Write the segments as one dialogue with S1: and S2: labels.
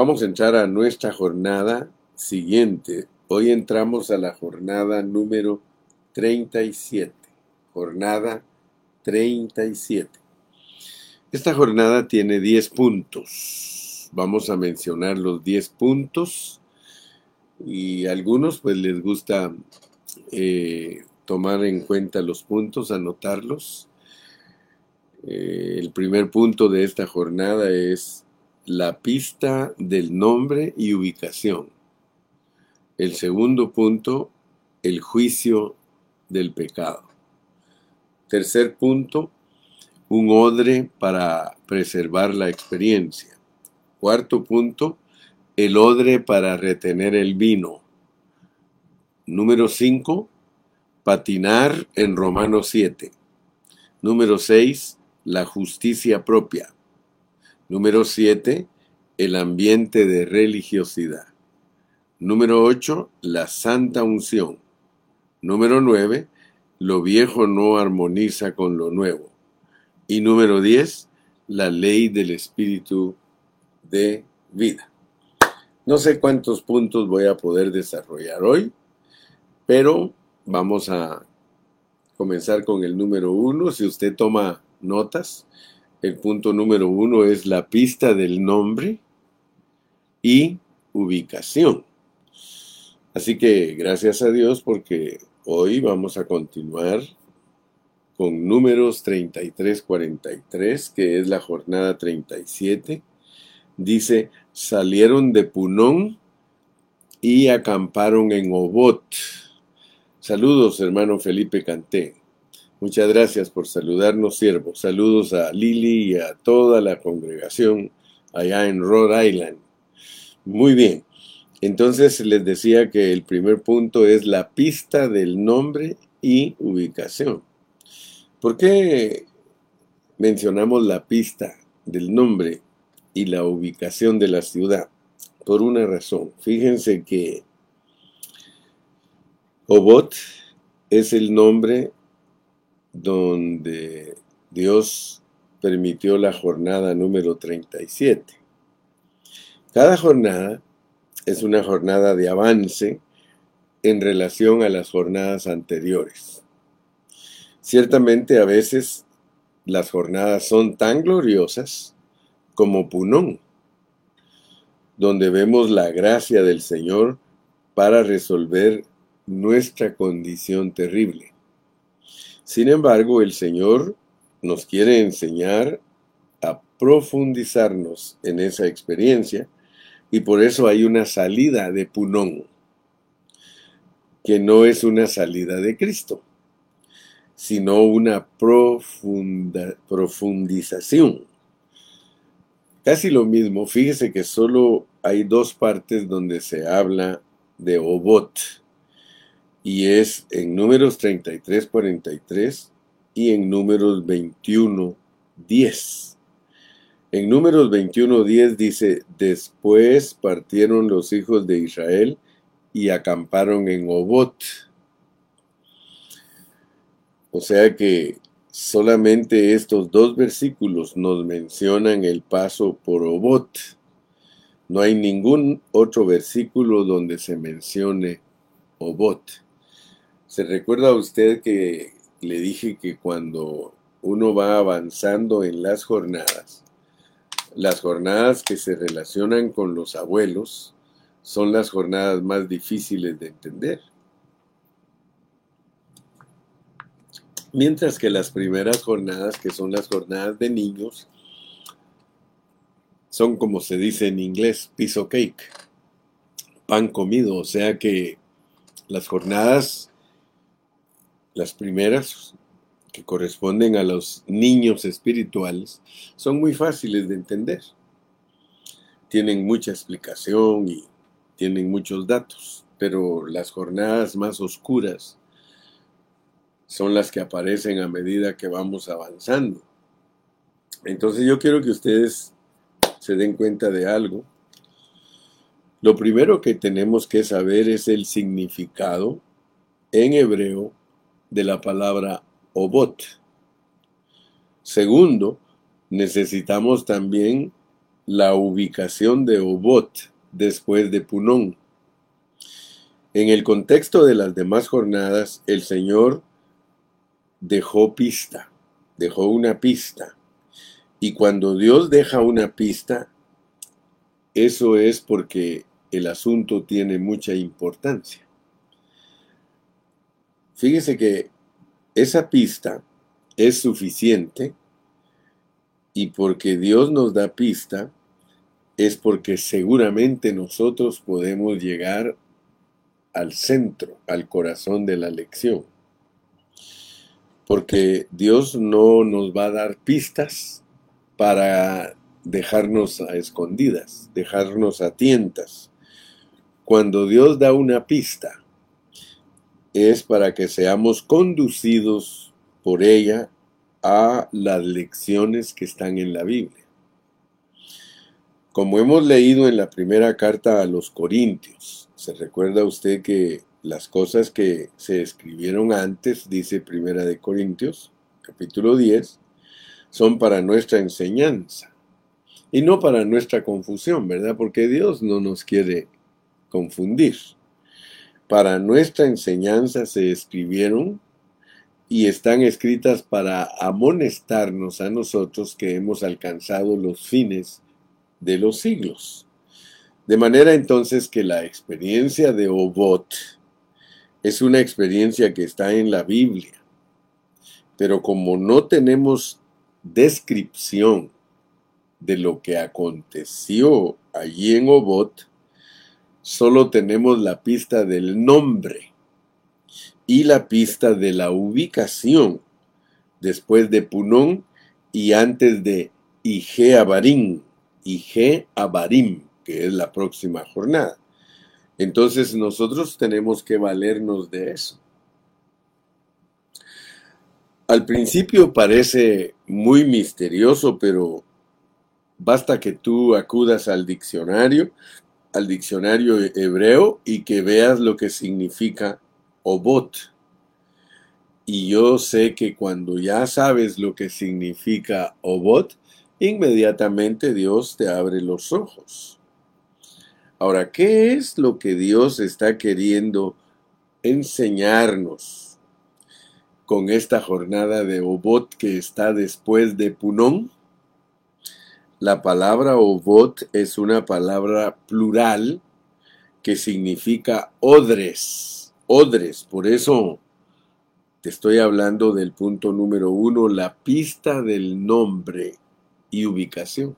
S1: Vamos a entrar a nuestra jornada siguiente. Hoy entramos a la jornada número 37. Jornada 37. Esta jornada tiene 10 puntos. Vamos a mencionar los 10 puntos y a algunos pues les gusta eh, tomar en cuenta los puntos, anotarlos. Eh, el primer punto de esta jornada es la pista del nombre y ubicación. El segundo punto, el juicio del pecado. Tercer punto, un odre para preservar la experiencia. Cuarto punto, el odre para retener el vino. Número 5, patinar en Romano 7. Número 6, la justicia propia. Número 7, el ambiente de religiosidad. Número 8, la santa unción. Número 9, lo viejo no armoniza con lo nuevo. Y número 10, la ley del espíritu de vida. No sé cuántos puntos voy a poder desarrollar hoy, pero vamos a comenzar con el número 1. Si usted toma notas, el punto número uno es la pista del nombre y ubicación. Así que gracias a Dios porque hoy vamos a continuar con números 33-43, que es la jornada 37. Dice, salieron de Punón y acamparon en Obot. Saludos, hermano Felipe Canté. Muchas gracias por saludarnos, siervo. Saludos a Lili y a toda la congregación allá en Rhode Island. Muy bien. Entonces les decía que el primer punto es la pista del nombre y ubicación. ¿Por qué mencionamos la pista del nombre y la ubicación de la ciudad? Por una razón. Fíjense que Obot es el nombre donde Dios permitió la jornada número 37. Cada jornada es una jornada de avance en relación a las jornadas anteriores. Ciertamente a veces las jornadas son tan gloriosas como Punón, donde vemos la gracia del Señor para resolver nuestra condición terrible. Sin embargo, el Señor nos quiere enseñar a profundizarnos en esa experiencia y por eso hay una salida de Punón, que no es una salida de Cristo, sino una profundización. Casi lo mismo, fíjese que solo hay dos partes donde se habla de Obot, y es en números 33, 43 y en números 21, 10. En números 21, 10 dice, después partieron los hijos de Israel y acamparon en Obot. O sea que solamente estos dos versículos nos mencionan el paso por Obot. No hay ningún otro versículo donde se mencione Obot. ¿Se recuerda usted que le dije que cuando uno va avanzando en las jornadas, las jornadas que se relacionan con los abuelos son las jornadas más difíciles de entender? Mientras que las primeras jornadas, que son las jornadas de niños, son como se dice en inglés, piece of cake, pan comido, o sea que las jornadas las primeras, que corresponden a los niños espirituales, son muy fáciles de entender. Tienen mucha explicación y tienen muchos datos, pero las jornadas más oscuras son las que aparecen a medida que vamos avanzando. Entonces yo quiero que ustedes se den cuenta de algo. Lo primero que tenemos que saber es el significado en hebreo de la palabra obot. Segundo, necesitamos también la ubicación de Obot después de Punón. En el contexto de las demás jornadas, el Señor dejó pista, dejó una pista. Y cuando Dios deja una pista, eso es porque el asunto tiene mucha importancia. Fíjese que esa pista es suficiente y porque Dios nos da pista, es porque seguramente nosotros podemos llegar al centro, al corazón de la lección. Porque Dios no nos va a dar pistas para dejarnos a escondidas, dejarnos a tientas. Cuando Dios da una pista, es para que seamos conducidos por ella a las lecciones que están en la Biblia. Como hemos leído en la primera carta a los Corintios, se recuerda usted que las cosas que se escribieron antes, dice Primera de Corintios, capítulo 10, son para nuestra enseñanza y no para nuestra confusión, ¿verdad? Porque Dios no nos quiere confundir. Para nuestra enseñanza se escribieron y están escritas para amonestarnos a nosotros que hemos alcanzado los fines de los siglos. De manera entonces que la experiencia de Obot es una experiencia que está en la Biblia, pero como no tenemos descripción de lo que aconteció allí en Obot, solo tenemos la pista del nombre y la pista de la ubicación después de Punón y antes de Ige Abarim, Ige Abarim, que es la próxima jornada. Entonces nosotros tenemos que valernos de eso. Al principio parece muy misterioso, pero basta que tú acudas al diccionario, al diccionario hebreo y que veas lo que significa Obot. Y yo sé que cuando ya sabes lo que significa Obot, inmediatamente Dios te abre los ojos. Ahora, ¿qué es lo que Dios está queriendo enseñarnos con esta jornada de Obot que está después de Punón? La palabra Obot es una palabra plural que significa odres odres. Por eso te estoy hablando del punto número uno, la pista del nombre y ubicación.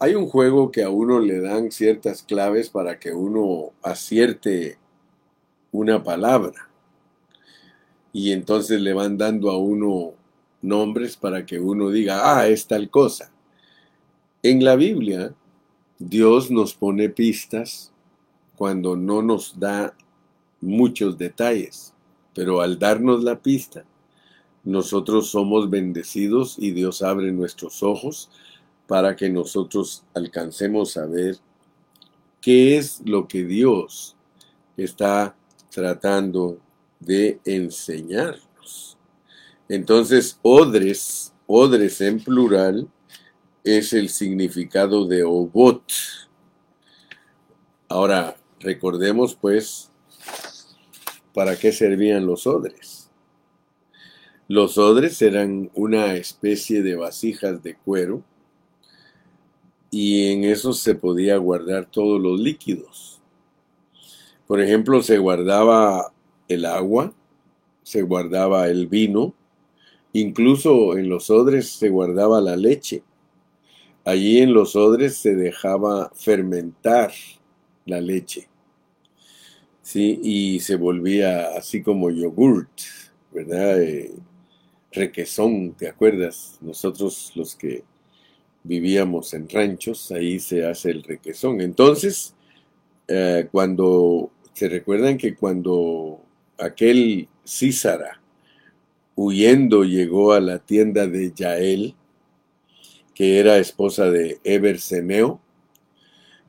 S1: Hay un juego que a uno le dan ciertas claves para que uno acierte una palabra. Y entonces le van dando a uno nombres para que uno diga, ah, es tal cosa. En la Biblia, Dios nos pone pistas cuando no nos da muchos detalles, pero al darnos la pista, nosotros somos bendecidos y Dios abre nuestros ojos para que nosotros alcancemos a ver qué es lo que Dios está tratando de enseñarnos. Entonces, odres, odres en plural, es el significado de obot. Ahora, recordemos pues ¿Para qué servían los odres? Los odres eran una especie de vasijas de cuero y en esos se podía guardar todos los líquidos. Por ejemplo, se guardaba el agua, se guardaba el vino, incluso en los odres se guardaba la leche. Allí en los odres se dejaba fermentar la leche. ¿sí? Y se volvía así como yogurt, ¿verdad? Eh, requesón, ¿te acuerdas? Nosotros los que vivíamos en ranchos, ahí se hace el requesón. Entonces, eh, cuando, se recuerdan que cuando aquel Císara, huyendo, llegó a la tienda de Yael, que era esposa de Eberseneo,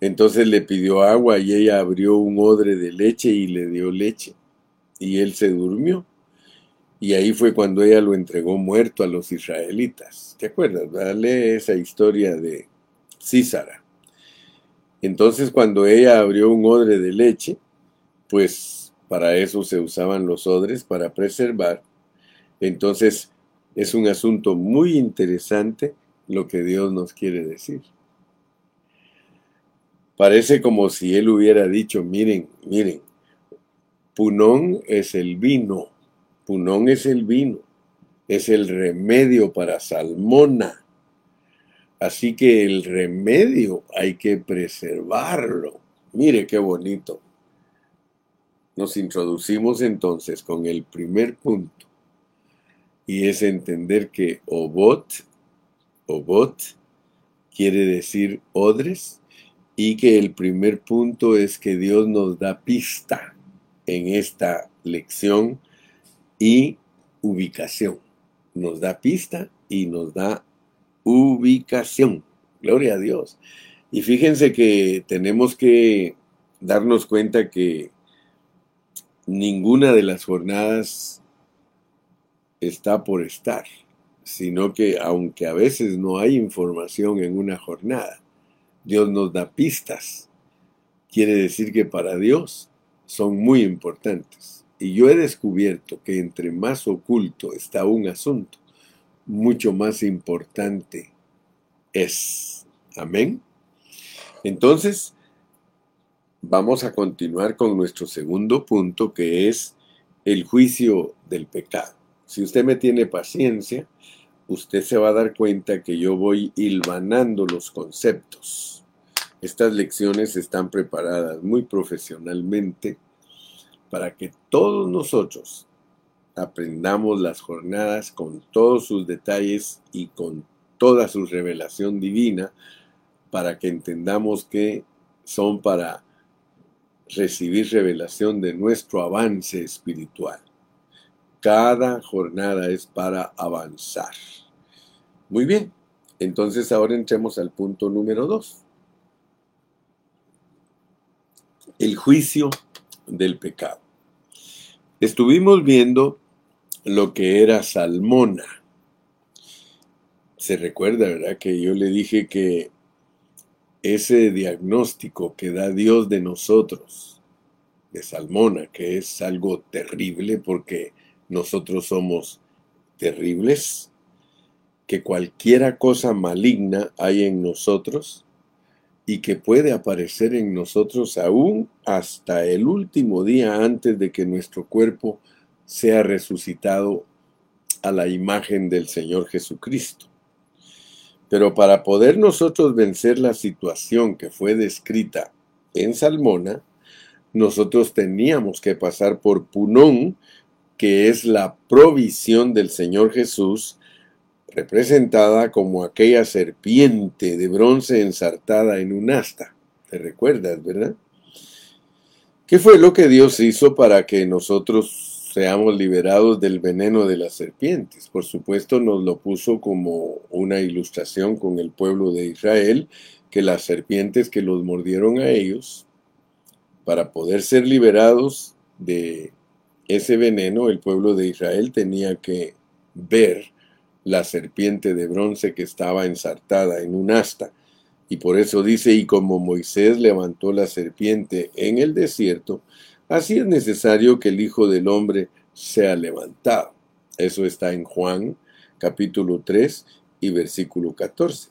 S1: entonces le pidió agua y ella abrió un odre de leche y le dio leche. Y él se durmió. Y ahí fue cuando ella lo entregó muerto a los israelitas. ¿Te acuerdas? Dale esa historia de Císara. Entonces cuando ella abrió un odre de leche, pues para eso se usaban los odres, para preservar. Entonces es un asunto muy interesante lo que Dios nos quiere decir. Parece como si Él hubiera dicho, miren, miren, Punón es el vino, Punón es el vino, es el remedio para salmona. Así que el remedio hay que preservarlo. Mire qué bonito. Nos introducimos entonces con el primer punto y es entender que obot, obot quiere decir odres y que el primer punto es que Dios nos da pista en esta lección y ubicación. Nos da pista y nos da ubicación. Gloria a Dios. Y fíjense que tenemos que darnos cuenta que ninguna de las jornadas está por estar, sino que aunque a veces no hay información en una jornada, Dios nos da pistas. Quiere decir que para Dios son muy importantes. Y yo he descubierto que entre más oculto está un asunto, mucho más importante es. Amén. Entonces, vamos a continuar con nuestro segundo punto, que es el juicio del pecado. Si usted me tiene paciencia, usted se va a dar cuenta que yo voy hilvanando los conceptos. Estas lecciones están preparadas muy profesionalmente para que todos nosotros aprendamos las jornadas con todos sus detalles y con toda su revelación divina, para que entendamos que son para recibir revelación de nuestro avance espiritual. Cada jornada es para avanzar. Muy bien, entonces ahora entremos al punto número dos. El juicio del pecado. Estuvimos viendo lo que era Salmona. Se recuerda, ¿verdad? Que yo le dije que ese diagnóstico que da Dios de nosotros, de Salmona, que es algo terrible porque nosotros somos terribles, que cualquiera cosa maligna hay en nosotros y que puede aparecer en nosotros aún hasta el último día antes de que nuestro cuerpo sea resucitado a la imagen del Señor Jesucristo. Pero para poder nosotros vencer la situación que fue descrita en Salmona, nosotros teníamos que pasar por Punón, que es la provisión del Señor Jesús, representada como aquella serpiente de bronce ensartada en un asta. ¿Te recuerdas, verdad? ¿Qué fue lo que Dios hizo para que nosotros seamos liberados del veneno de las serpientes. Por supuesto, nos lo puso como una ilustración con el pueblo de Israel, que las serpientes que los mordieron a ellos, para poder ser liberados de ese veneno, el pueblo de Israel tenía que ver la serpiente de bronce que estaba ensartada en un asta. Y por eso dice, y como Moisés levantó la serpiente en el desierto, Así es necesario que el Hijo del Hombre sea levantado. Eso está en Juan capítulo 3 y versículo 14.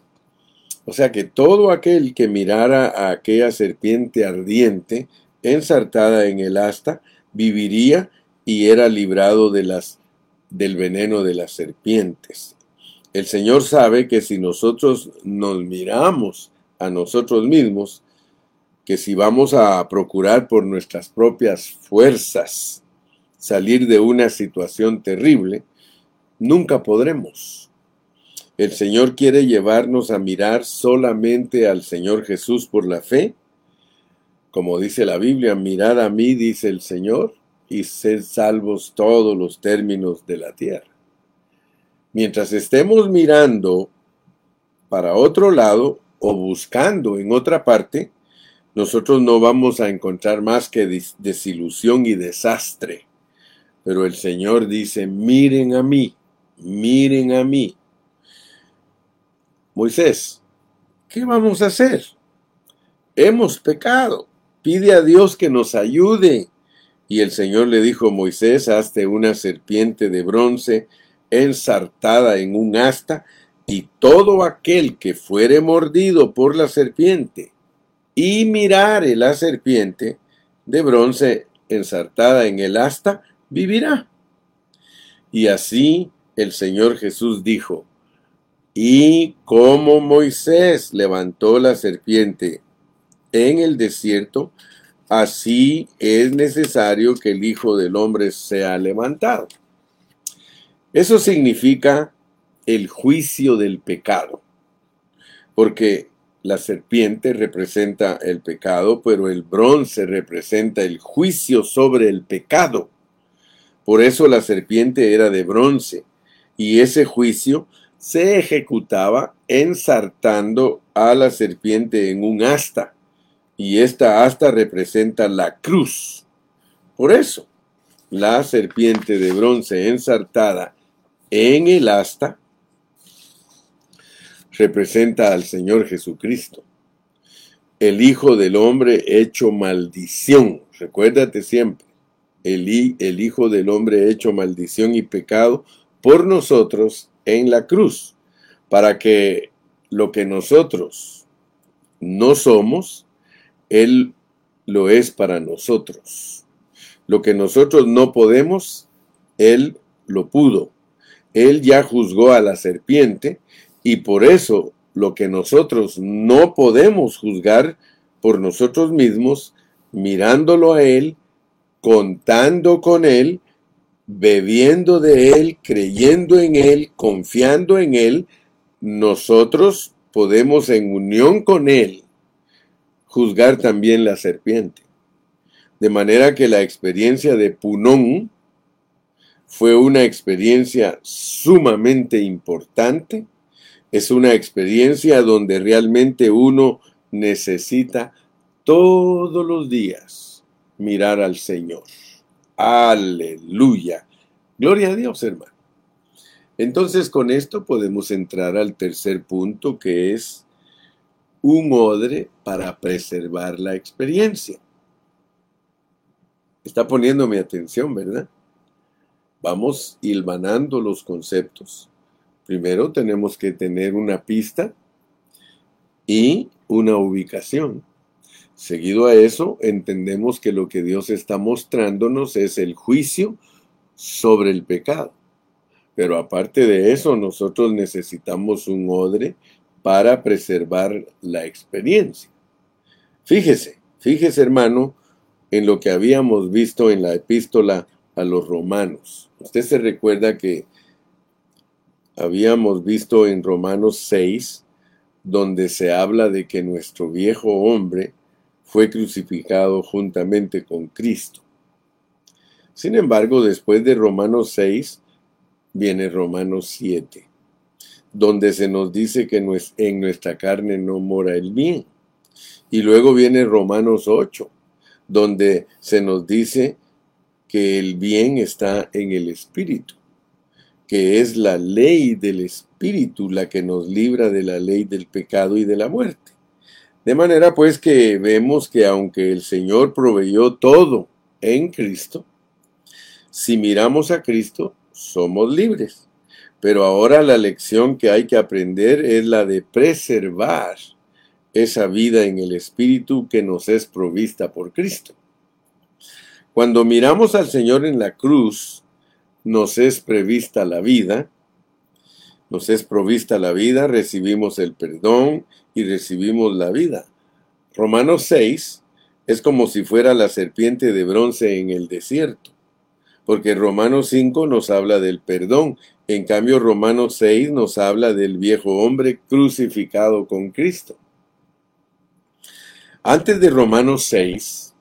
S1: O sea que todo aquel que mirara a aquella serpiente ardiente ensartada en el asta viviría y era librado del veneno de las serpientes. El Señor sabe que si nosotros nos miramos a nosotros mismos, que si vamos a procurar por nuestras propias fuerzas salir de una situación terrible, nunca podremos. El Señor quiere llevarnos a mirar solamente al Señor Jesús por la fe. Como dice la Biblia, mirad a mí, dice el Señor, y sed salvos todos los términos de la tierra. Mientras estemos mirando para otro lado o buscando en otra parte, nosotros no vamos a encontrar más que desilusión y desastre. Pero el Señor dice, miren a mí, miren a mí. Moisés, ¿qué vamos a hacer? Hemos pecado. Pide a Dios que nos ayude. Y el Señor le dijo a Moisés, hazte una serpiente de bronce ensartada en un asta, y todo aquel que fuere mordido por la serpiente y mirare la serpiente de bronce ensartada en el asta, vivirá. Y así el Señor Jesús dijo, y como Moisés levantó la serpiente en el desierto, así es necesario que el Hijo del Hombre sea levantado. Eso significa el juicio del pecado, porque la serpiente representa el pecado, pero el bronce representa el juicio sobre el pecado. Por eso la serpiente era de bronce, y ese juicio se ejecutaba ensartando a la serpiente en un asta, y esta asta representa la cruz. Por eso, la serpiente de bronce ensartada en el asta representa al Señor Jesucristo, el Hijo del Hombre hecho maldición. Recuérdate siempre, el, el Hijo del Hombre hecho maldición y pecado por nosotros en la cruz, para que lo que nosotros no somos, Él lo es para nosotros. Lo que nosotros no podemos, Él lo pudo. Él ya juzgó a la serpiente y por eso lo que nosotros no podemos juzgar por nosotros mismos, mirándolo a Él, contando con Él, bebiendo de Él, creyendo en Él, confiando en Él, nosotros podemos en unión con Él juzgar también la serpiente. De manera que la experiencia de Punón fue una experiencia sumamente importante es una experiencia donde realmente uno necesita todos los días mirar al Señor. Aleluya. Gloria a Dios, hermano. Entonces con esto podemos entrar al tercer punto que es un odre para preservar la experiencia. Está poniendo mi atención, ¿verdad? Vamos hilvanando los conceptos. Primero tenemos que tener una pista y una ubicación. Seguido a eso, entendemos que lo que Dios está mostrándonos es el juicio sobre el pecado. Pero aparte de eso, nosotros necesitamos un odre para preservar la experiencia. Fíjese, fíjese hermano, en lo que habíamos visto en la epístola a los romanos. Usted se recuerda que habíamos visto en Romanos 6, donde se habla de que nuestro viejo hombre fue crucificado juntamente con Cristo. Sin embargo, después de Romanos 6, viene Romanos 7, donde se nos dice que en nuestra carne no mora el bien. Y luego viene Romanos 8, donde se nos dice que el bien está en el Espíritu que es la ley del Espíritu la que nos libra de la ley del pecado y de la muerte. De manera pues que vemos que aunque el Señor proveyó todo en Cristo, si miramos a Cristo, somos libres. Pero ahora la lección que hay que aprender es la de preservar esa vida en el Espíritu que nos es provista por Cristo. Cuando miramos al Señor en la cruz, nos es prevista la vida, nos es provista la vida, recibimos el perdón y recibimos la vida. Romanos 6 es como si fuera la serpiente de bronce en el desierto, porque Romanos 5 nos habla del perdón, en cambio Romanos 6 nos habla del viejo hombre crucificado con Cristo. Antes de Romanos 6,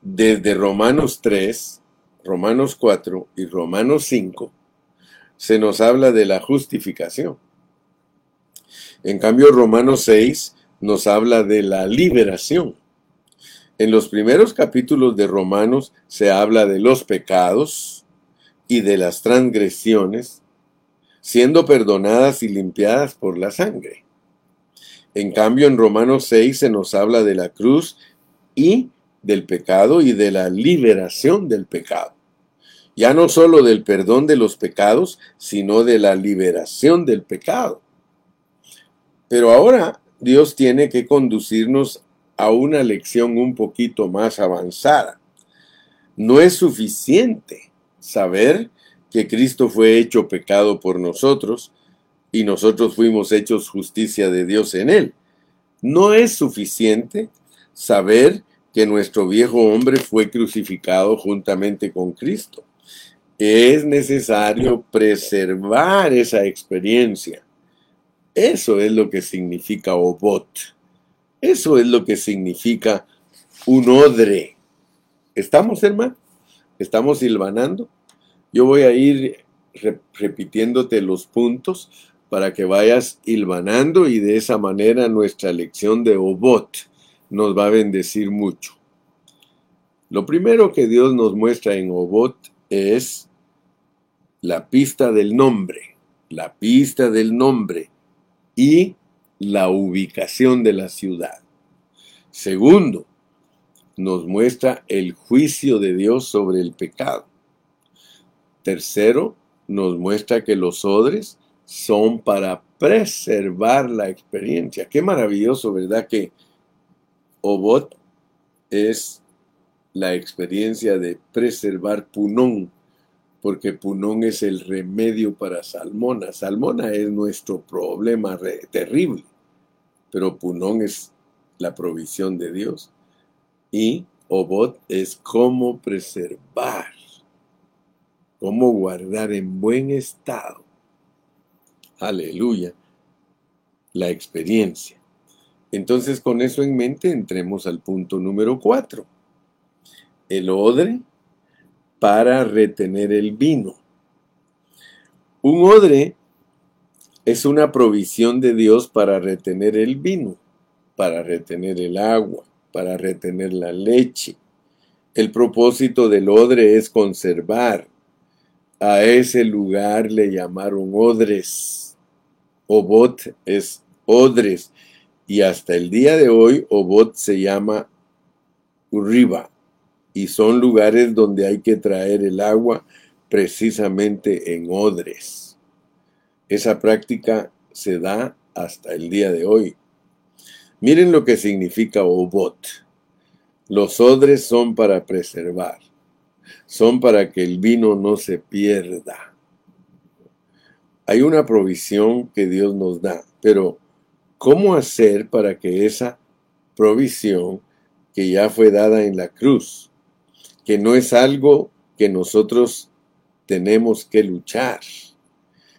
S1: desde Romanos 3, Romanos 4 y Romanos 5, se nos habla de la justificación. En cambio, Romanos 6 nos habla de la liberación. En los primeros capítulos de Romanos se habla de los pecados y de las transgresiones, siendo perdonadas y limpiadas por la sangre. En cambio, en Romanos 6 se nos habla de la cruz y del pecado y de la liberación del pecado. Ya no solo del perdón de los pecados, sino de la liberación del pecado. Pero ahora Dios tiene que conducirnos a una lección un poquito más avanzada. No es suficiente saber que Cristo fue hecho pecado por nosotros y nosotros fuimos hechos justicia de Dios en él. No es suficiente saber que nuestro viejo hombre fue crucificado juntamente con Cristo. Es necesario preservar esa experiencia. Eso es lo que significa obot. Eso es lo que significa un odre. ¿Estamos, hermano? ¿Estamos silvanando? Yo voy a ir repitiéndote los puntos para que vayas hilvanando y de esa manera nuestra lección de Obot nos va a bendecir mucho. Lo primero que Dios nos muestra en Obot es la pista del nombre, la pista del nombre y la ubicación de la ciudad. Segundo, nos muestra el juicio de Dios sobre el pecado. Tercero, nos muestra que los odres son para preservar la experiencia. Qué maravilloso, ¿verdad? Que Obot es la experiencia de preservar Punón, porque Punón es el remedio para Salmona. Salmona es nuestro problema terrible, pero Punón es la provisión de Dios. Y Obot es cómo preservar, cómo guardar en buen estado, aleluya, la experiencia. Entonces, con eso en mente, entremos al punto número cuatro. El odre para retener el vino. Un odre es una provisión de Dios para retener el vino, para retener el agua, para retener la leche. El propósito del odre es conservar. A ese lugar le llamaron odres. Obot es odres. Y hasta el día de hoy, Obot se llama Uriba. Y son lugares donde hay que traer el agua precisamente en odres. Esa práctica se da hasta el día de hoy. Miren lo que significa obot. Los odres son para preservar, son para que el vino no se pierda. Hay una provisión que Dios nos da, pero ¿cómo hacer para que esa provisión que ya fue dada en la cruz, que no es algo que nosotros tenemos que luchar,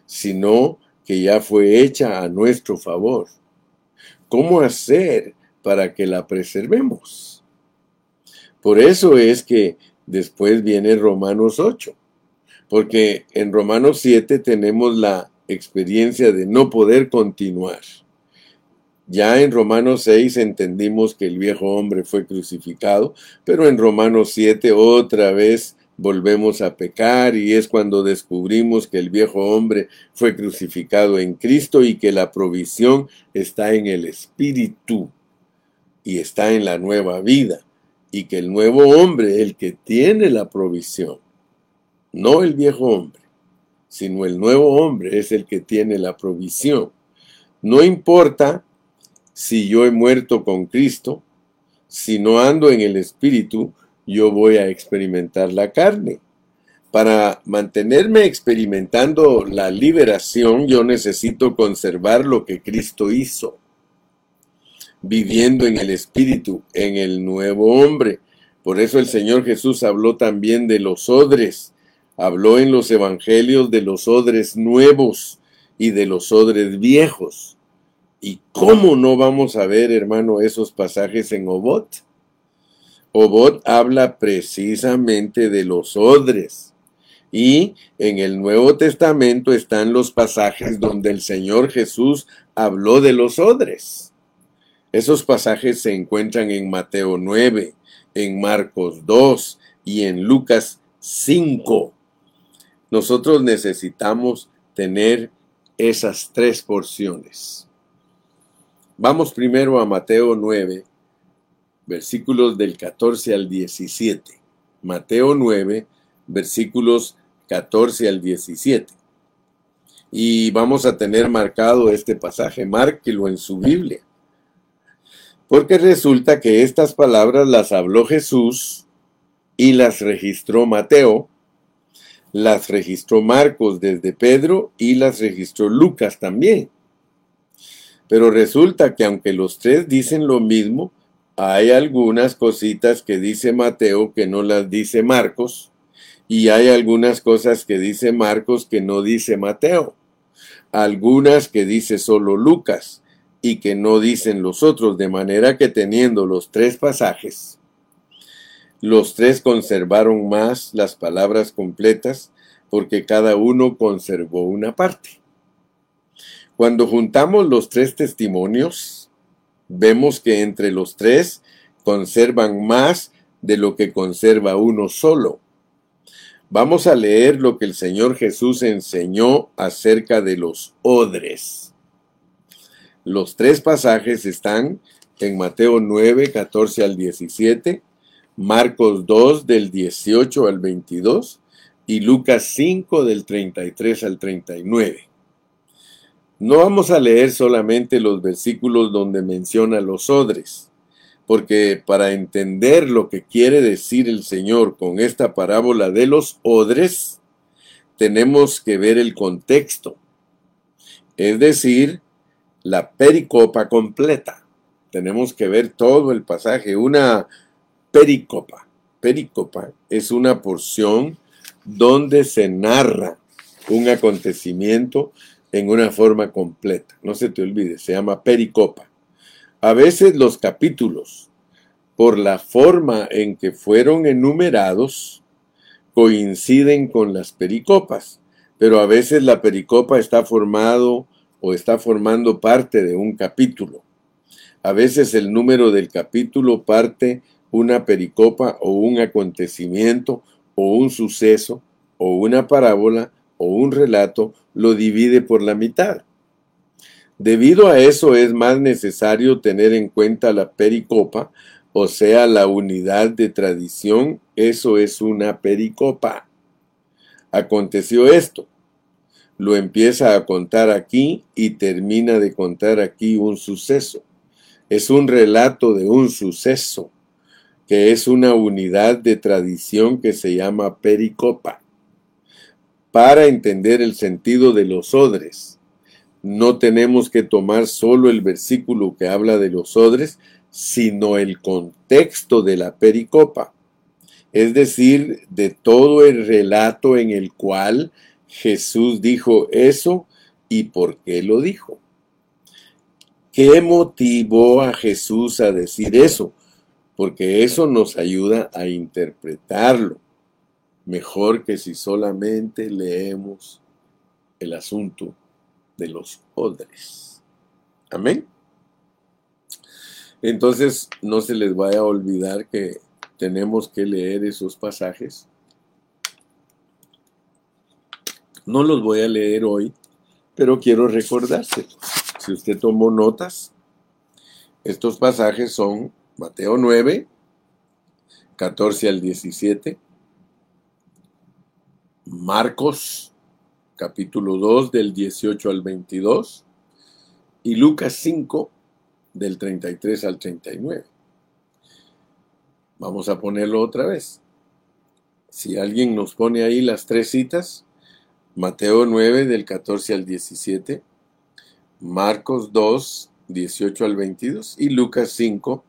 S1: sino que ya fue hecha a nuestro favor? ¿Cómo hacer para que la preservemos? Por eso es que después viene Romanos 8, porque en Romanos 7 tenemos la experiencia de no poder continuar. Ya en Romanos 6 entendimos que el viejo hombre fue crucificado, pero en Romanos 7 otra vez volvemos a pecar y es cuando descubrimos que el viejo hombre fue crucificado en Cristo y que la provisión está en el Espíritu y está en la nueva vida y que el nuevo hombre, el que tiene la provisión, no el viejo hombre, sino el nuevo hombre es el que tiene la provisión. No importa si yo he muerto con Cristo, si no ando en el Espíritu, yo voy a experimentar la carne. Para mantenerme experimentando la liberación, yo necesito conservar lo que Cristo hizo, viviendo en el Espíritu, en el nuevo hombre. Por eso el Señor Jesús habló también de los odres, habló en los evangelios de los odres nuevos y de los odres viejos. ¿Y cómo no vamos a ver, hermano, esos pasajes en Obot? Obot habla precisamente de los odres. Y en el Nuevo Testamento están los pasajes donde el Señor Jesús habló de los odres. Esos pasajes se encuentran en Mateo 9, en Marcos 2 y en Lucas 5. Nosotros necesitamos tener esas tres porciones. Vamos primero a Mateo 9, versículos del 14 al 17. Mateo 9, versículos 14 al 17. Y vamos a tener marcado este pasaje, márquelo en su Biblia. Porque resulta que estas palabras las habló Jesús y las registró Mateo, las registró Marcos desde Pedro y las registró Lucas también. Pero resulta que aunque los tres dicen lo mismo, hay algunas cositas que dice Mateo que no las dice Marcos y hay algunas cosas que dice Marcos que no dice Mateo. Algunas que dice solo Lucas y que no dicen los otros, de manera que teniendo los tres pasajes, los tres conservaron más las palabras completas porque cada uno conservó una parte. Cuando juntamos los tres testimonios, vemos que entre los tres conservan más de lo que conserva uno solo. Vamos a leer lo que el Señor Jesús enseñó acerca de los odres. Los tres pasajes están en Mateo 9, 14 al 17, Marcos 2 del 18 al 22 y Lucas 5 del 33 al 39. No vamos a leer solamente los versículos donde menciona los odres, porque para entender lo que quiere decir el Señor con esta parábola de los odres, tenemos que ver el contexto, es decir, la pericopa completa. Tenemos que ver todo el pasaje. Una pericopa, pericopa es una porción donde se narra un acontecimiento en una forma completa. No se te olvide, se llama pericopa. A veces los capítulos, por la forma en que fueron enumerados, coinciden con las pericopas, pero a veces la pericopa está formado o está formando parte de un capítulo. A veces el número del capítulo parte una pericopa o un acontecimiento o un suceso o una parábola o un relato lo divide por la mitad. Debido a eso es más necesario tener en cuenta la pericopa, o sea, la unidad de tradición, eso es una pericopa. Aconteció esto. Lo empieza a contar aquí y termina de contar aquí un suceso. Es un relato de un suceso, que es una unidad de tradición que se llama pericopa para entender el sentido de los odres. No tenemos que tomar solo el versículo que habla de los odres, sino el contexto de la pericopa, es decir, de todo el relato en el cual Jesús dijo eso y por qué lo dijo. ¿Qué motivó a Jesús a decir eso? Porque eso nos ayuda a interpretarlo mejor que si solamente leemos el asunto de los odres. Amén. Entonces, no se les vaya a olvidar que tenemos que leer esos pasajes. No los voy a leer hoy, pero quiero recordárselos. Si usted tomó notas, estos pasajes son Mateo 9, 14 al 17, Marcos capítulo 2 del 18 al 22 y Lucas 5 del 33 al 39. Vamos a ponerlo otra vez. Si alguien nos pone ahí las tres citas, Mateo 9 del 14 al 17, Marcos 2, 18 al 22 y Lucas 5,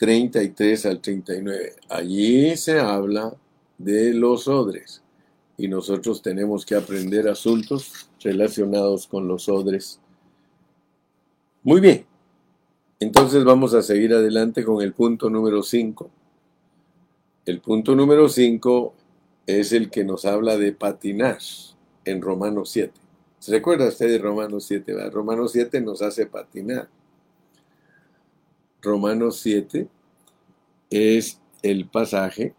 S1: 33 al 39. Allí se habla de los odres y nosotros tenemos que aprender asuntos relacionados con los odres. Muy bien, entonces vamos a seguir adelante con el punto número 5. El punto número 5 es el que nos habla de patinar en Romanos 7. ¿Se recuerda usted de Romanos 7? Romanos 7 nos hace patinar. Romanos 7 es el pasaje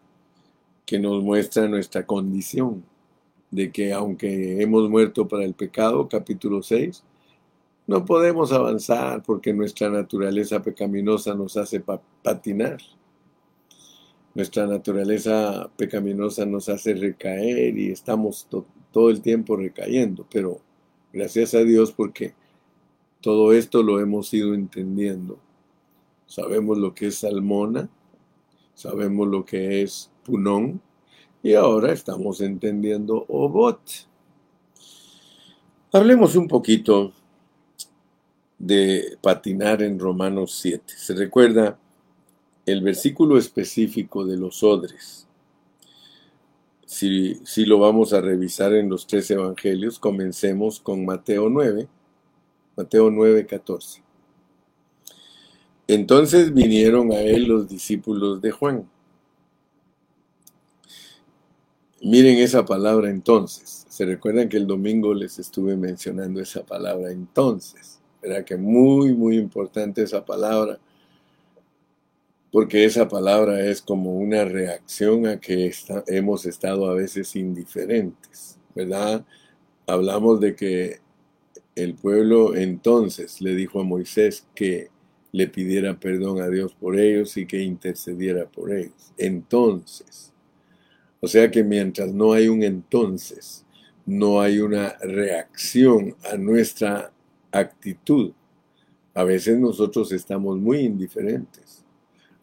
S1: que nos muestra nuestra condición de que aunque hemos muerto para el pecado, capítulo 6, no podemos avanzar porque nuestra naturaleza pecaminosa nos hace patinar. Nuestra naturaleza pecaminosa nos hace recaer y estamos todo el tiempo recayendo, pero gracias a Dios porque todo esto lo hemos ido entendiendo. Sabemos lo que es salmona, sabemos lo que es punón y ahora estamos entendiendo obot. Hablemos un poquito de patinar en Romanos 7. Se recuerda el versículo específico de los odres. Si, si, lo vamos a revisar en los tres evangelios, comencemos con Mateo 9, Mateo 9, 14. Entonces vinieron a él los discípulos de Juan. Miren esa palabra entonces. Se recuerdan que el domingo les estuve mencionando esa palabra entonces. Era que muy, muy importante esa palabra, porque esa palabra es como una reacción a que hemos estado a veces indiferentes, ¿verdad? Hablamos de que el pueblo entonces le dijo a Moisés que le pidiera perdón a Dios por ellos y que intercediera por ellos. Entonces. O sea que mientras no hay un entonces, no hay una reacción a nuestra actitud. A veces nosotros estamos muy indiferentes.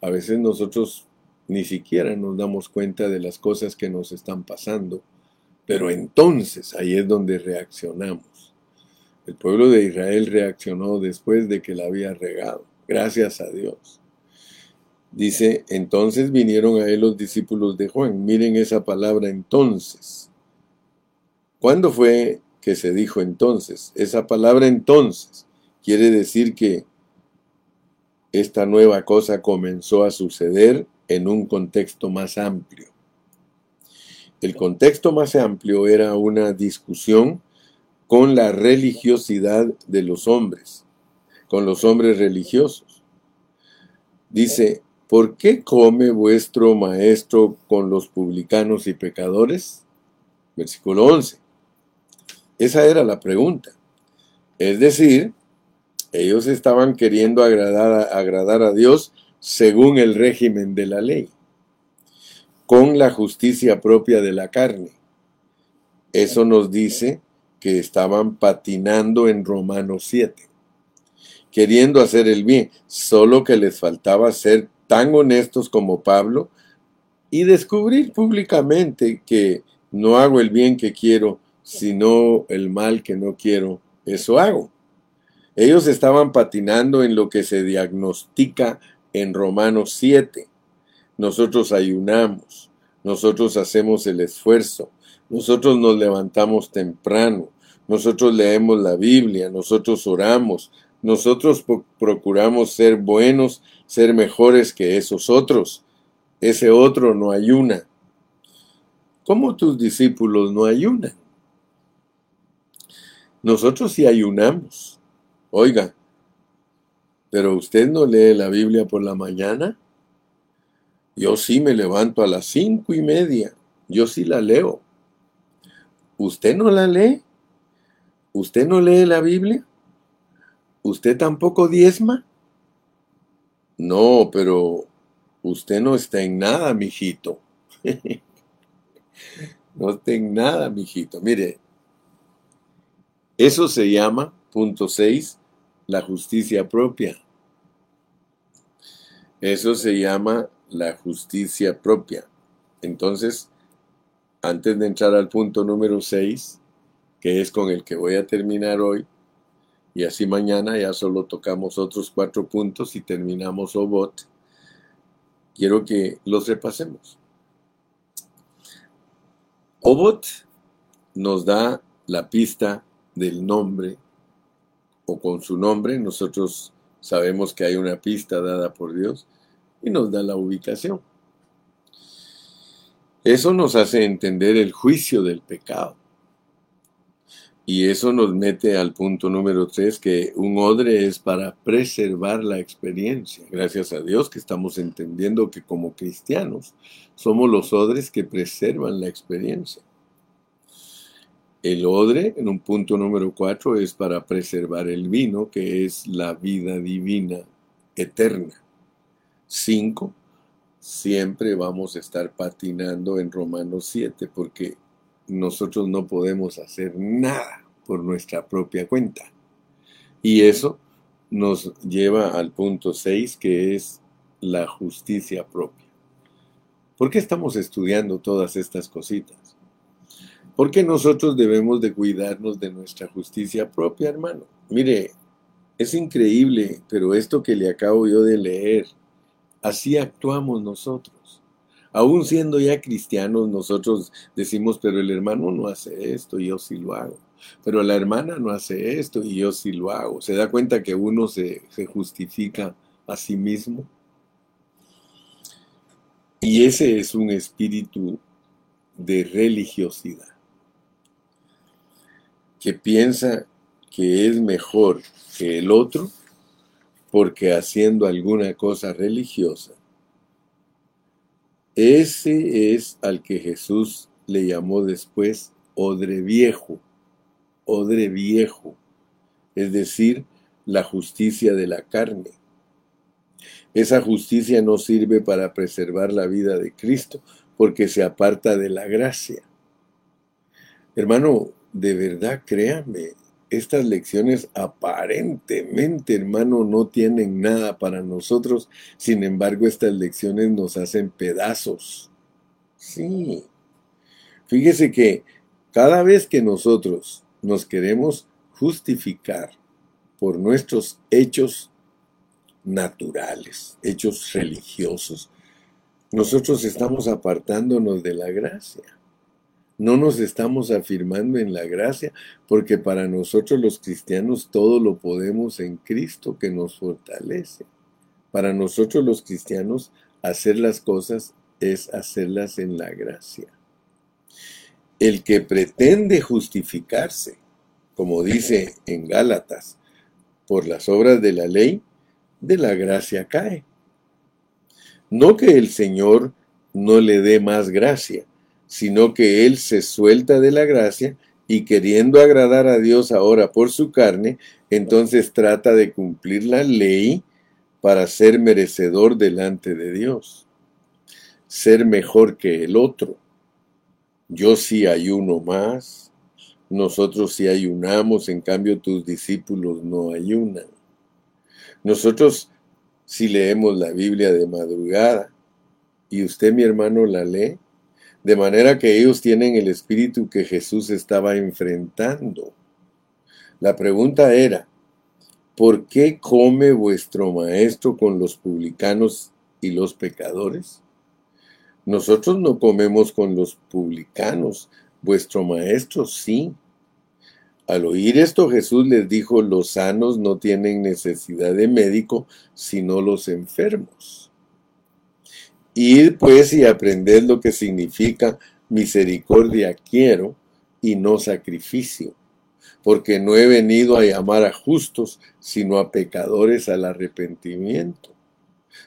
S1: A veces nosotros ni siquiera nos damos cuenta de las cosas que nos están pasando. Pero entonces ahí es donde reaccionamos. El pueblo de Israel reaccionó después de que la había regado. Gracias a Dios. Dice, entonces vinieron a él los discípulos de Juan. Miren esa palabra entonces. ¿Cuándo fue que se dijo entonces. Esa palabra entonces quiere decir que esta nueva cosa comenzó a suceder en un contexto más amplio. El contexto más amplio era una discusión con la religiosidad de los hombres, con los hombres religiosos. Dice, ¿por qué come vuestro maestro con los publicanos y pecadores? Versículo 11. Esa era la pregunta. Es decir, ellos estaban queriendo agradar a, Dios según el régimen de la ley, con la justicia propia de la carne. Eso nos dice que estaban patinando en Romanos 7, queriendo hacer el bien, solo que les faltaba ser tan honestos como Pablo y descubrir públicamente que no hago el bien que quiero, sino el mal que no quiero, eso hago. Ellos estaban patinando en lo que se diagnostica en Romanos 7. Nosotros ayunamos, nosotros hacemos el esfuerzo, nosotros nos levantamos temprano, nosotros leemos la Biblia, nosotros oramos, nosotros procuramos ser buenos, ser mejores que esos otros. Ese otro no ayuna. ¿Cómo tus discípulos no ayunan? Nosotros sí ayunamos. Oiga, pero usted no lee la Biblia por la mañana. Yo sí me levanto a las cinco y media. Yo sí la leo. ¿Usted no la lee? ¿Usted no lee la Biblia? ¿Usted tampoco diezma? No, pero usted no está en nada, mijito. no está en nada, mijito. Mire, eso se llama, punto 6, la justicia propia. Eso se llama la justicia propia. Entonces, antes de entrar al punto número 6, que es con el que voy a terminar hoy, y así mañana ya solo tocamos otros cuatro puntos y terminamos Obot, quiero que los repasemos. Obot nos da la pista del nombre o con su nombre, nosotros sabemos que hay una pista dada por Dios y nos da la ubicación. Eso nos hace entender el juicio del pecado. Y eso nos mete al punto número tres, que un odre es para preservar la experiencia. Gracias a Dios que estamos entendiendo que como cristianos somos los odres que preservan la experiencia. El odre, en un punto número 4, es para preservar el vino, que es la vida divina eterna. 5. Siempre vamos a estar patinando en Romanos 7 porque nosotros no podemos hacer nada por nuestra propia cuenta. Y eso nos lleva al punto 6, que es la justicia propia. ¿Por qué estamos estudiando todas estas cositas? Porque nosotros debemos de cuidarnos de nuestra justicia propia, hermano. Mire, es increíble, pero esto que le acabo yo de leer, así actuamos nosotros. Aún siendo ya cristianos, nosotros decimos, pero el hermano no hace esto, yo sí lo hago. Pero la hermana no hace esto y yo sí lo hago. ¿Se da cuenta que uno se, se justifica a sí mismo? Y ese es un espíritu de religiosidad, que piensa que es mejor que el otro porque haciendo alguna cosa religiosa. Ese es al que Jesús le llamó después odre viejo, odre viejo, es decir, la justicia de la carne. Esa justicia no sirve para preservar la vida de Cristo porque se aparta de la gracia. Hermano, de verdad créame, estas lecciones aparentemente, hermano, no tienen nada para nosotros. Sin embargo, estas lecciones nos hacen pedazos. Sí. Fíjese que cada vez que nosotros nos queremos justificar por nuestros hechos naturales, hechos religiosos, nosotros estamos apartándonos de la gracia. No nos estamos afirmando en la gracia, porque para nosotros los cristianos todo lo podemos en Cristo que nos fortalece. Para nosotros los cristianos hacer las cosas es hacerlas en la gracia. El que pretende justificarse, como dice en Gálatas, por las obras de la ley, de la gracia cae. No que el Señor no le dé más gracia, sino que él se suelta de la gracia y queriendo agradar a Dios ahora por su carne, entonces trata de cumplir la ley para ser merecedor delante de Dios, ser mejor que el otro. Yo sí ayuno más, nosotros sí ayunamos, en cambio tus discípulos no ayunan. Nosotros si leemos la Biblia de madrugada y usted mi hermano la lee, de manera que ellos tienen el espíritu que Jesús estaba enfrentando. La pregunta era, ¿por qué come vuestro maestro con los publicanos y los pecadores? Nosotros no comemos con los publicanos, vuestro maestro sí. Al oír esto Jesús les dijo, los sanos no tienen necesidad de médico, sino los enfermos. Id pues y aprended lo que significa misericordia quiero y no sacrificio, porque no he venido a llamar a justos, sino a pecadores al arrepentimiento.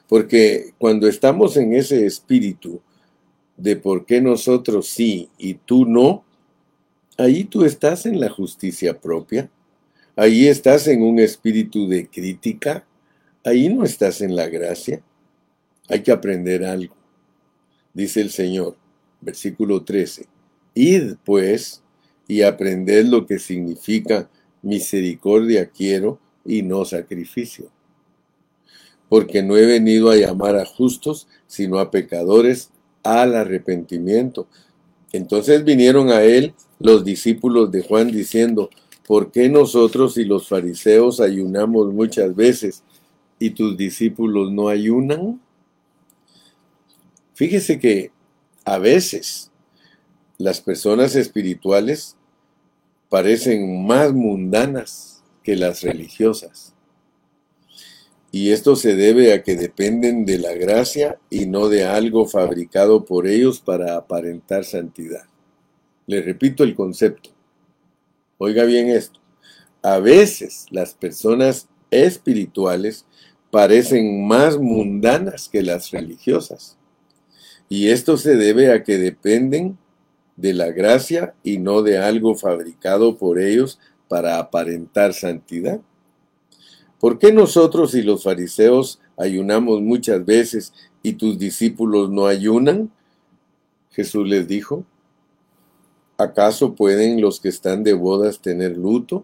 S1: Porque cuando estamos en ese espíritu de por qué nosotros sí y tú no, ahí tú estás en la justicia propia, ahí estás en un espíritu de crítica, ahí no estás en la gracia. Hay que aprender algo. Dice el Señor, versículo 13. Id pues y aprended lo que significa misericordia quiero y no sacrificio. Porque no he venido a llamar a justos, sino a pecadores al arrepentimiento. Entonces vinieron a él los discípulos de Juan diciendo, ¿por qué nosotros y los fariseos ayunamos muchas veces y tus discípulos no ayunan? Fíjese que a veces las personas espirituales parecen más mundanas que las religiosas. Y esto se debe a que dependen de la gracia y no de algo fabricado por ellos para aparentar santidad. Le repito el concepto. Oiga bien esto. A veces las personas espirituales parecen más mundanas que las religiosas. Y esto se debe a que dependen de la gracia y no de algo fabricado por ellos para aparentar santidad? ¿Por qué nosotros y los fariseos ayunamos muchas veces y tus discípulos no ayunan? Jesús les dijo, ¿acaso pueden los que están de bodas tener luto,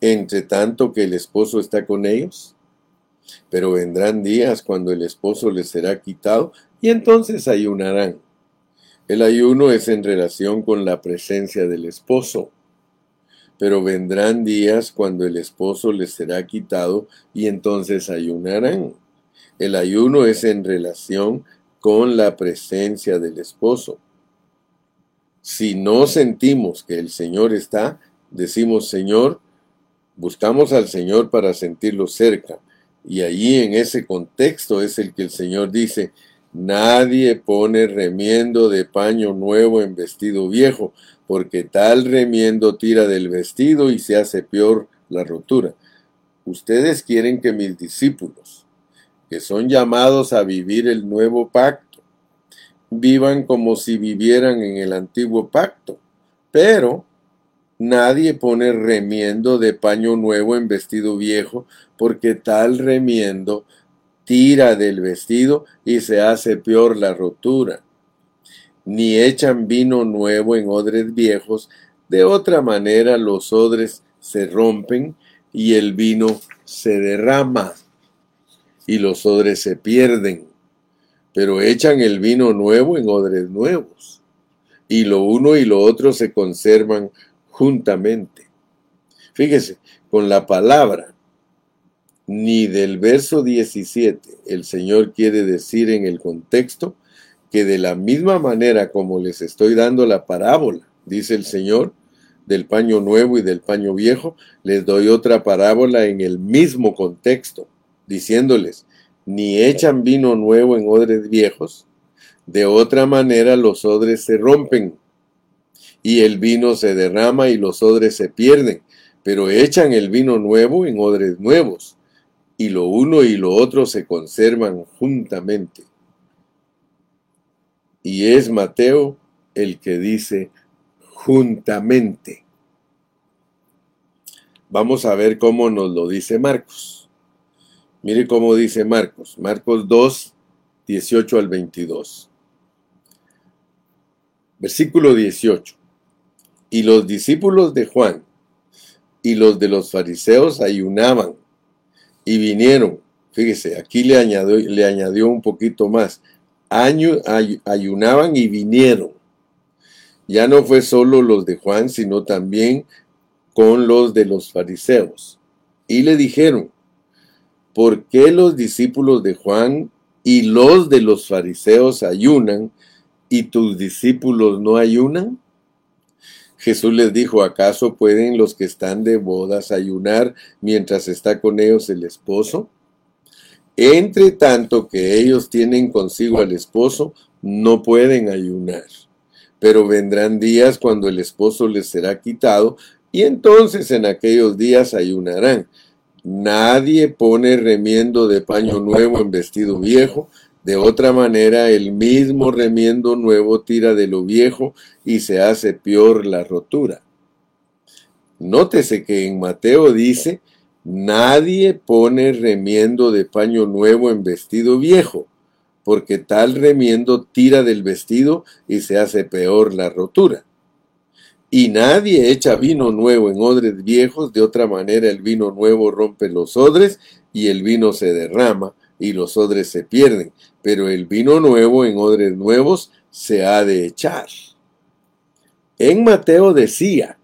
S1: entre tanto que el esposo está con ellos? Pero vendrán días cuando el esposo les será quitado y entonces ayunarán. El ayuno es en relación con la presencia del esposo. Pero vendrán días cuando el esposo les será quitado y entonces ayunarán. El ayuno es en relación con la presencia del esposo. Si no sentimos que el Señor está, decimos Señor, buscamos al Señor para sentirlo cerca. Y allí en ese contexto es el que el Señor dice, nadie pone remiendo de paño nuevo en vestido viejo, porque tal remiendo tira del vestido y se hace peor la rotura. Ustedes quieren que mis discípulos, que son llamados a vivir el nuevo pacto. Vivan como si vivieran en el antiguo pacto, pero nadie pone remiendo de paño nuevo en vestido viejo, porque tal remiendo tira del vestido y se hace peor la rotura. Ni echan vino nuevo en odres viejos, de otra manera los odres se rompen y el vino se derrama y los odres se pierden, pero echan el vino nuevo en odres nuevos, y lo uno y lo otro se conservan juntamente. Fíjese, con la palabra, ni del verso 17, el Señor quiere decir en el contexto que de la misma manera como les estoy dando la parábola, dice el Señor, del paño nuevo y del paño viejo, les doy otra parábola en el mismo contexto diciéndoles, ni echan vino nuevo en odres viejos, de otra manera los odres se rompen y el vino se derrama y los odres se pierden, pero echan el vino nuevo en odres nuevos, y lo uno y lo otro se conservan juntamente. Y es Mateo el que dice juntamente. Vamos a ver cómo nos lo dice Marcos. Mire cómo dice Marcos, Marcos 2, 18 al 22. Versículo 18. Y los discípulos de Juan y los de los fariseos ayunaban y vinieron. Fíjese, aquí le añadió, le añadió un poquito más. ayunaban y vinieron. Ya no fue solo los de Juan, sino también con los de los fariseos. Y le dijeron, ¿por qué los discípulos de Juan y los de los fariseos ayunan y tus discípulos no ayunan? Jesús les dijo, ¿acaso pueden los que están de bodas ayunar mientras está con ellos el esposo? Entre tanto que ellos tienen consigo al esposo, no pueden ayunar. Pero vendrán días cuando el esposo les será quitado, y entonces en aquellos días ayunarán. Nadie pone remiendo de paño nuevo en vestido viejo, de otra manera el mismo remiendo nuevo tira de lo viejo y se hace peor la rotura. Nótese que en Mateo dice, nadie pone remiendo de paño nuevo en vestido viejo, porque tal remiendo tira del vestido y se hace peor la rotura. Y nadie echa vino nuevo en odres viejos, de otra manera el vino nuevo rompe los odres y el vino se derrama y los odres se pierden, pero el vino nuevo en odres nuevos se ha de echar. En Mateo decía,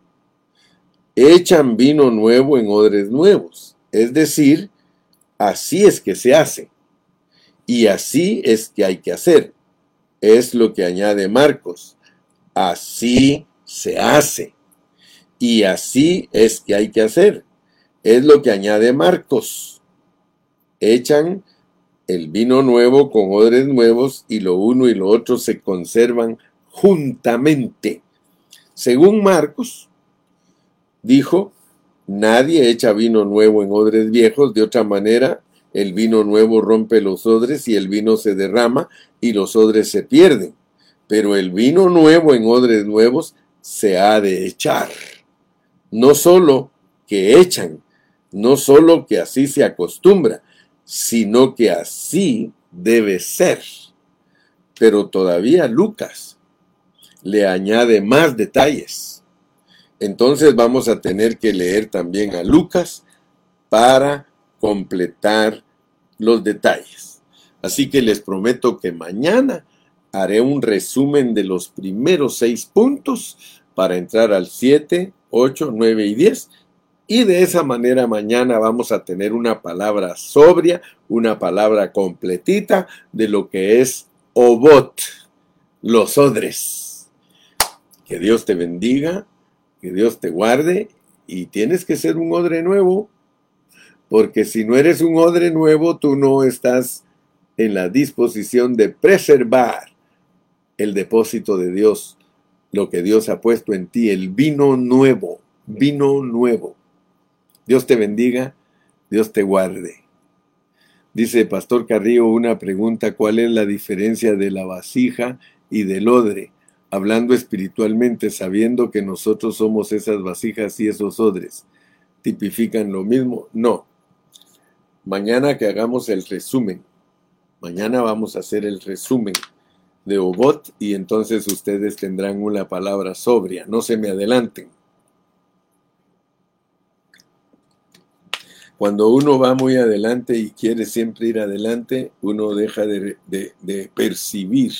S1: echan vino nuevo en odres nuevos, es decir, así es que se hace y así es que hay que hacer. Es lo que añade Marcos. Así se hace. Y así es que hay que hacer. Es lo que añade Marcos. Echan el vino nuevo con odres nuevos y lo uno y lo otro se conservan juntamente. Según Marcos, dijo, nadie echa vino nuevo en odres viejos, de otra manera el vino nuevo rompe los odres y el vino se derrama y los odres se pierden Pero el vino nuevo en odres nuevos se ha de echar. No solo que echan, no solo que así se acostumbra, sino que así debe ser. Pero todavía Lucas le añade más detalles. Entonces vamos a tener que leer también a Lucas para completar los detalles. Así que les prometo que mañana haré un resumen de los primeros seis puntos para entrar al 7, 8, 9 y 10. Y de esa manera mañana vamos a tener una palabra sobria, una palabra completita de lo que es obot, los odres. Que Dios te bendiga, que Dios te guarde y tienes que ser un odre nuevo, porque si no eres un odre nuevo, tú no estás en la disposición de preservar el depósito de Dios, lo que Dios ha puesto en ti, el vino nuevo, vino nuevo. Dios te bendiga, Dios te guarde. Dice Pastor Carrillo una pregunta, ¿cuál es la diferencia de la vasija y del odre? Hablando espiritualmente, sabiendo que nosotros somos esas vasijas y esos odres. ¿Tipifican lo mismo? No. Mañana que hagamos el resumen, mañana vamos a hacer el resumen de Obot y entonces ustedes tendrán una palabra sobria. No se me adelanten. Cuando uno va muy adelante y quiere siempre ir adelante, uno deja de, percibir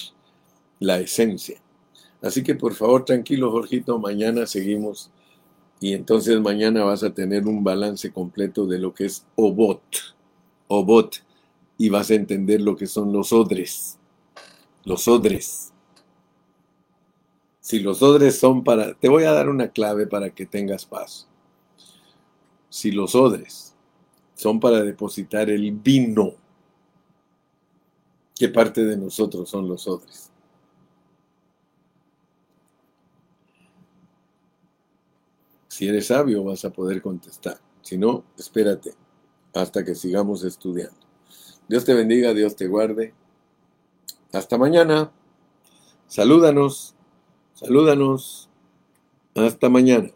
S1: la esencia. Así que por favor, tranquilo, Jorgito, mañana seguimos y entonces mañana vas a tener un balance completo de lo que es Obot. Obot. Y vas a entender lo que son los odres los odres. Si los odres son para... Te voy a dar una clave para que tengas paz. Si los odres son para depositar el vino, ¿qué parte de nosotros son los odres? Si eres sabio vas a poder contestar. Si no, espérate hasta que sigamos estudiando. Dios te bendiga, Dios te guarde. Hasta mañana. Salúdanos. Salúdanos. Hasta mañana.